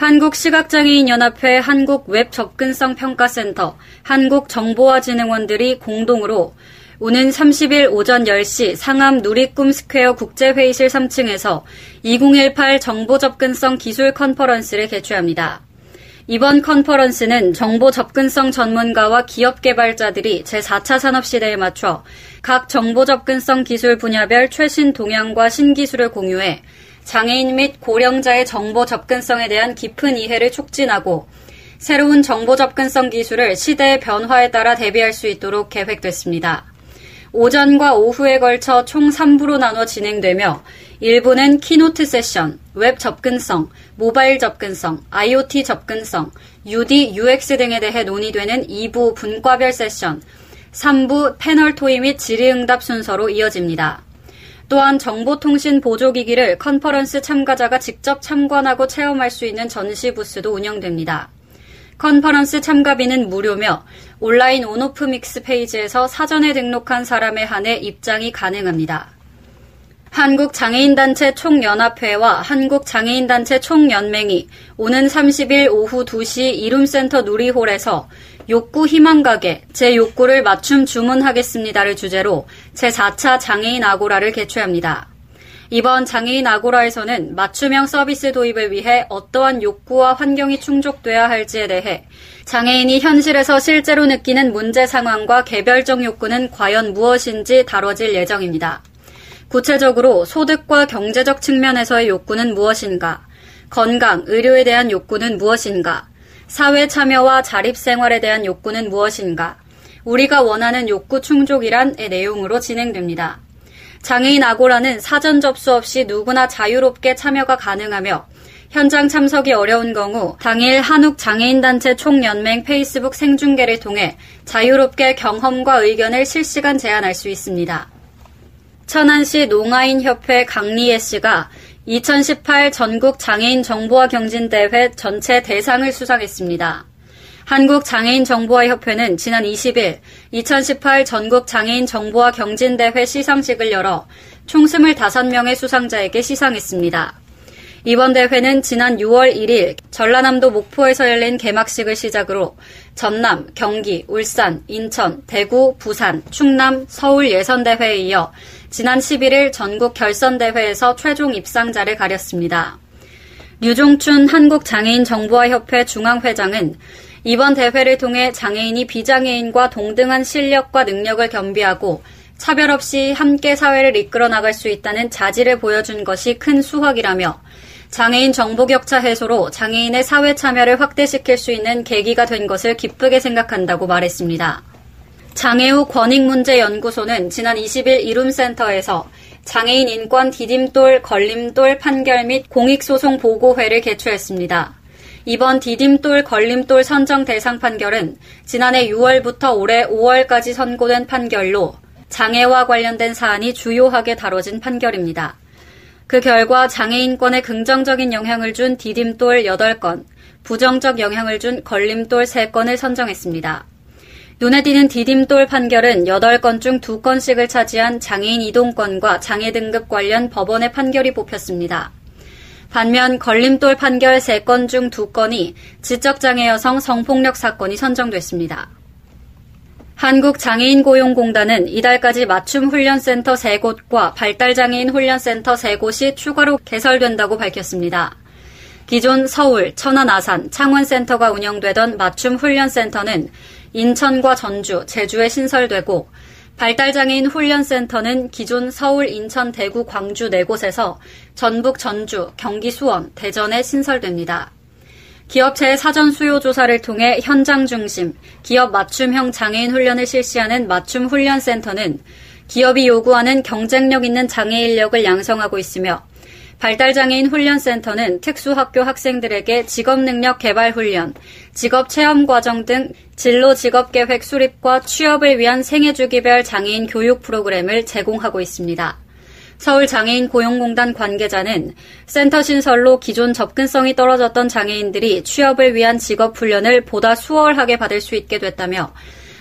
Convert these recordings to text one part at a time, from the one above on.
한국시각장애인연합회 한국웹접근성평가센터, 한국정보화진흥원 등이 공동으로 오는 30일 오전 10시 상암 누리꿈 스퀘어 국제회의실 3층에서 2018 정보접근성 기술 컨퍼런스를 개최합니다. 이번 컨퍼런스는 정보 접근성 전문가와 기업 개발자들이 제4차 산업시대에 맞춰 각 정보 접근성 기술 분야별 최신 동향과 신기술을 공유해 장애인 및 고령자의 정보 접근성에 대한 깊은 이해를 촉진하고 새로운 정보 접근성 기술을 시대의 변화에 따라 대비할 수 있도록 계획됐습니다. 오전과 오후에 걸쳐 총 3부로 나눠 진행되며 1부는 keynote 세션, 웹 접근성, 모바일 접근성, IoT 접근성, UD, UX 등에 대해 논의되는 2부 분과별 세션, 3부 패널 토의 및 질의응답 순서로 이어집니다. 또한 정보통신 보조기기를 컨퍼런스 참가자가 직접 참관하고 체험할 수 있는 전시 부스도 운영됩니다. 컨퍼런스 참가비는 무료며 온라인 온오프 믹스 페이지에서 사전에 등록한 사람에 한해 입장이 가능합니다. 한국장애인단체 총연합회와 한국장애인단체 총연맹이 오는 30일 오후 2시 이룸센터 누리홀에서 욕구 희망가게 제 욕구를 맞춤 주문하겠습니다를 주제로 제4차 장애인 아고라를 개최합니다. 이번 장애인 아고라에서는 맞춤형 서비스 도입을 위해 어떠한 욕구와 환경이 충족돼야 할지에 대해 장애인이 현실에서 실제로 느끼는 문제 상황과 개별적 욕구는 과연 무엇인지 다뤄질 예정입니다. 구체적으로 소득과 경제적 측면에서의 욕구는 무엇인가? 건강, 의료에 대한 욕구는 무엇인가? 사회 참여와 자립 생활에 대한 욕구는 무엇인가? 우리가 원하는 욕구 충족이란의 내용으로 진행됩니다. 장애인 아고라는 사전 접수 없이 누구나 자유롭게 참여가 가능하며 현장 참석이 어려운 경우 당일 한국 장애인단체 총연맹 페이스북 생중계를 통해 자유롭게 경험과 의견을 실시간 제안할 수 있습니다. 천안시 농아인협회 강리애 씨가 2018 전국 장애인 정보화 경진대회 전체 대상을 수상했습니다. 한국장애인 정보화 협회는 지난 20일 2018 전국 장애인 정보화 경진대회 시상식을 열어 총 25명의 수상자에게 시상했습니다. 이번 대회는 지난 6월 1일 전라남도 목포에서 열린 개막식을 시작으로 전남, 경기, 울산, 인천, 대구, 부산, 충남, 서울 예선대회에 이어 지난 11일 전국 결선대회에서 최종 입상자를 가렸습니다. 류종춘 한국장애인정보화협회 중앙회장은 이번 대회를 통해 장애인이 비장애인과 동등한 실력과 능력을 겸비하고 차별 없이 함께 사회를 이끌어 나갈 수 있다는 자질을 보여준 것이 큰 수확이라며 장애인 정보 격차 해소로 장애인의 사회 참여를 확대시킬 수 있는 계기가 된 것을 기쁘게 생각한다고 말했습니다. 장애우 권익문제연구소는 지난 20일 이룸센터에서 장애인 인권 디딤돌, 걸림돌 판결 및 공익소송 보고회를 개최했습니다. 이번 디딤돌, 걸림돌 선정 대상 판결은 지난해 6월부터 올해 5월까지 선고된 판결로 장애와 관련된 사안이 주요하게 다뤄진 판결입니다. 그 결과 장애인권에 긍정적인 영향을 준 디딤돌 8건, 부정적 영향을 준 걸림돌 3건을 선정했습니다. 눈에 띄는 디딤돌 판결은 8건 중 2건씩을 차지한 장애인 이동권과 장애 등급 관련 법원의 판결이 뽑혔습니다. 반면 걸림돌 판결 3건 중 2건이 지적장애 여성 성폭력 사건이 선정됐습니다. 한국장애인고용공단은 이달까지 맞춤훈련센터 3곳과 발달장애인 훈련센터 3곳이 추가로 개설된다고 밝혔습니다. 기존 서울, 천안, 아산, 창원센터가 운영되던 맞춤훈련센터는 인천과 전주, 제주에 신설되고 발달장애인 훈련센터는 기존 서울, 인천, 대구, 광주 4곳에서 전북, 전주, 경기 수원, 대전에 신설됩니다. 기업체의 사전 수요 조사를 통해 현장 중심, 기업 맞춤형 장애인 훈련을 실시하는 맞춤 훈련센터는 기업이 요구하는 경쟁력 있는 장애 인력을 양성하고 있으며 발달장애인 훈련센터는 특수학교 학생들에게 직업능력 개발 훈련, 직업 체험 과정 등 진로 직업 계획 수립과 취업을 위한 생애주기별 장애인 교육 프로그램을 제공하고 있습니다. 서울장애인 고용공단 관계자는 센터 신설로 기존 접근성이 떨어졌던 장애인들이 취업을 위한 직업 훈련을 보다 수월하게 받을 수 있게 됐다며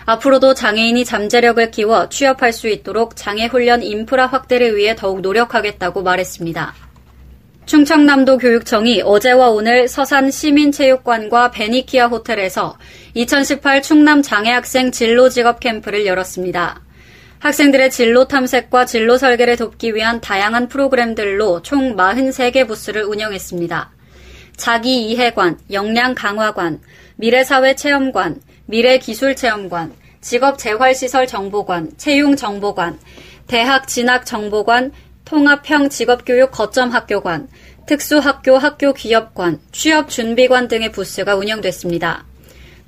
앞으로도 장애인이 잠재력을 키워 취업할 수 있도록 장애 훈련 인프라 확대를 위해 더욱 노력하겠다고 말했습니다. 충청남도 교육청이 어제와 오늘 서산 시민체육관과 베니키아 호텔에서 2018 충남 장애학생 진로 직업 캠프를 열었습니다. 학생들의 진로 탐색과 진로 설계를 돕기 위한 다양한 프로그램들로 총 43개 부스를 운영했습니다. 자기 이해관, 역량 강화관, 미래사회 체험관, 미래기술 체험관, 직업 재활시설 정보관, 채용 정보관, 대학 진학 정보관, 통합형 직업교육 거점 학교관, 특수학교 학교 기업관, 취업 준비관 등의 부스가 운영됐습니다.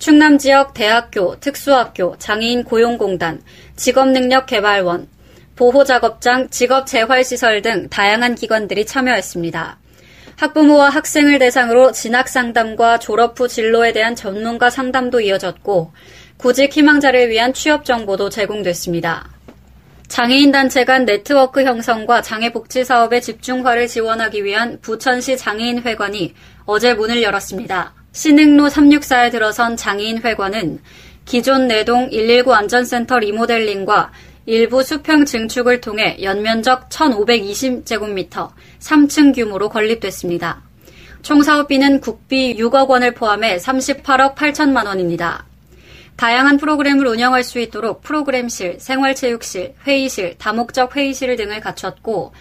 충남 지역 대학교, 특수학교, 장애인 고용공단, 직업능력개발원, 보호작업장, 직업재활시설 등 다양한 기관들이 참여했습니다. 학부모와 학생을 대상으로 진학 상담과 졸업 후 진로에 대한 전문가 상담도 이어졌고, 구직 희망자를 위한 취업 정보도 제공됐습니다. 장애인 단체 간 네트워크 형성과 장애복지 사업의 집중화를 지원하기 위한 부천시 장애인회관이 어제 문을 열었습니다. 신흥로 364에 들어선 장애인회관은 기존 내동 119 안전센터 리모델링과 일부 수평 증축을 통해 연면적 1,520제곱미터, 3층 규모로 건립됐습니다. 총 사업비는 국비 6억 원을 포함해 38억 8천만 원입니다. 다양한 프로그램을 운영할 수 있도록 프로그램실, 생활체육실, 회의실, 다목적 회의실 등을 갖췄고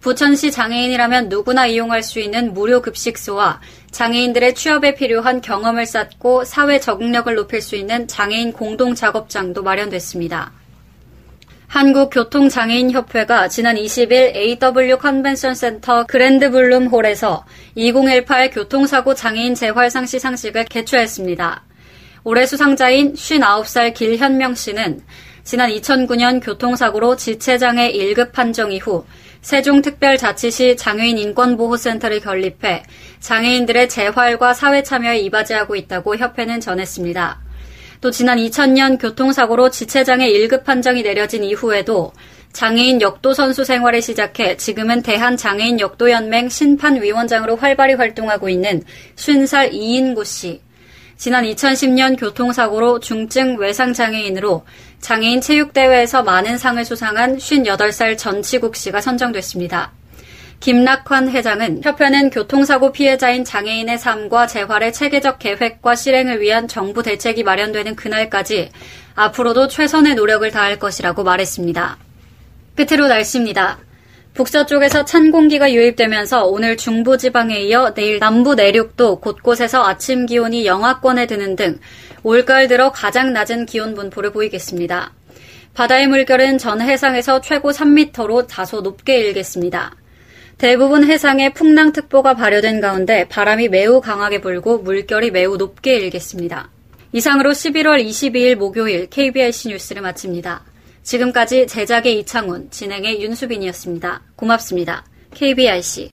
부천시 장애인이라면 누구나 이용할 수 있는 무료 급식소와 장애인들의 취업에 필요한 경험을 쌓고 사회 적응력을 높일 수 있는 장애인 공동 작업장도 마련됐습니다. 한국교통장애인협회가 지난 20일 AW 컨벤션 센터 그랜드 블룸 홀에서 2018 교통사고 장애인 재활상 시상식을 개최했습니다. 올해 수상자인 59살 길현명 씨는 지난 2009년 교통사고로 지체장애 1급 판정 이후 세종특별자치시 장애인 인권보호센터를 건립해 장애인들의 재활과 사회 참여에 이바지하고 있다고 협회는 전했습니다. 또 지난 2000년 교통사고로 지체장애 1급 판정이 내려진 이후에도 장애인 역도 선수 생활을 시작해 지금은 대한장애인 역도연맹 심판위원장으로 활발히 활동하고 있는 50살 이인구 씨. 지난 2010년 교통사고로 중증 외상장애인으로 장애인 체육대회에서 많은 상을 수상한 58살 전치국 씨가 선정됐습니다. 김낙환 회장은 협회는 교통사고 피해자인 장애인의 삶과 재활의 체계적 계획과 실행을 위한 정부 대책이 마련되는 그날까지 앞으로도 최선의 노력을 다할 것이라고 말했습니다. 끝으로 날씨입니다. 북서쪽에서 찬 공기가 유입되면서 오늘 중부지방에 이어 내일 남부 내륙도 곳곳에서 아침 기온이 영하권에 드는 등 올가을 들어 가장 낮은 기온 분포를 보이겠습니다. 바다의 물결은 전 해상에서 최고 3m로 다소 높게 일겠습니다. 대부분 해상에 풍랑특보가 발효된 가운데 바람이 매우 강하게 불고 물결이 매우 높게 일겠습니다. 이상으로 11월 22일 목요일 KBIC 뉴스를 마칩니다. 지금까지 제작의 이창훈, 진행의 윤수빈이었습니다. 고맙습니다. KBIC.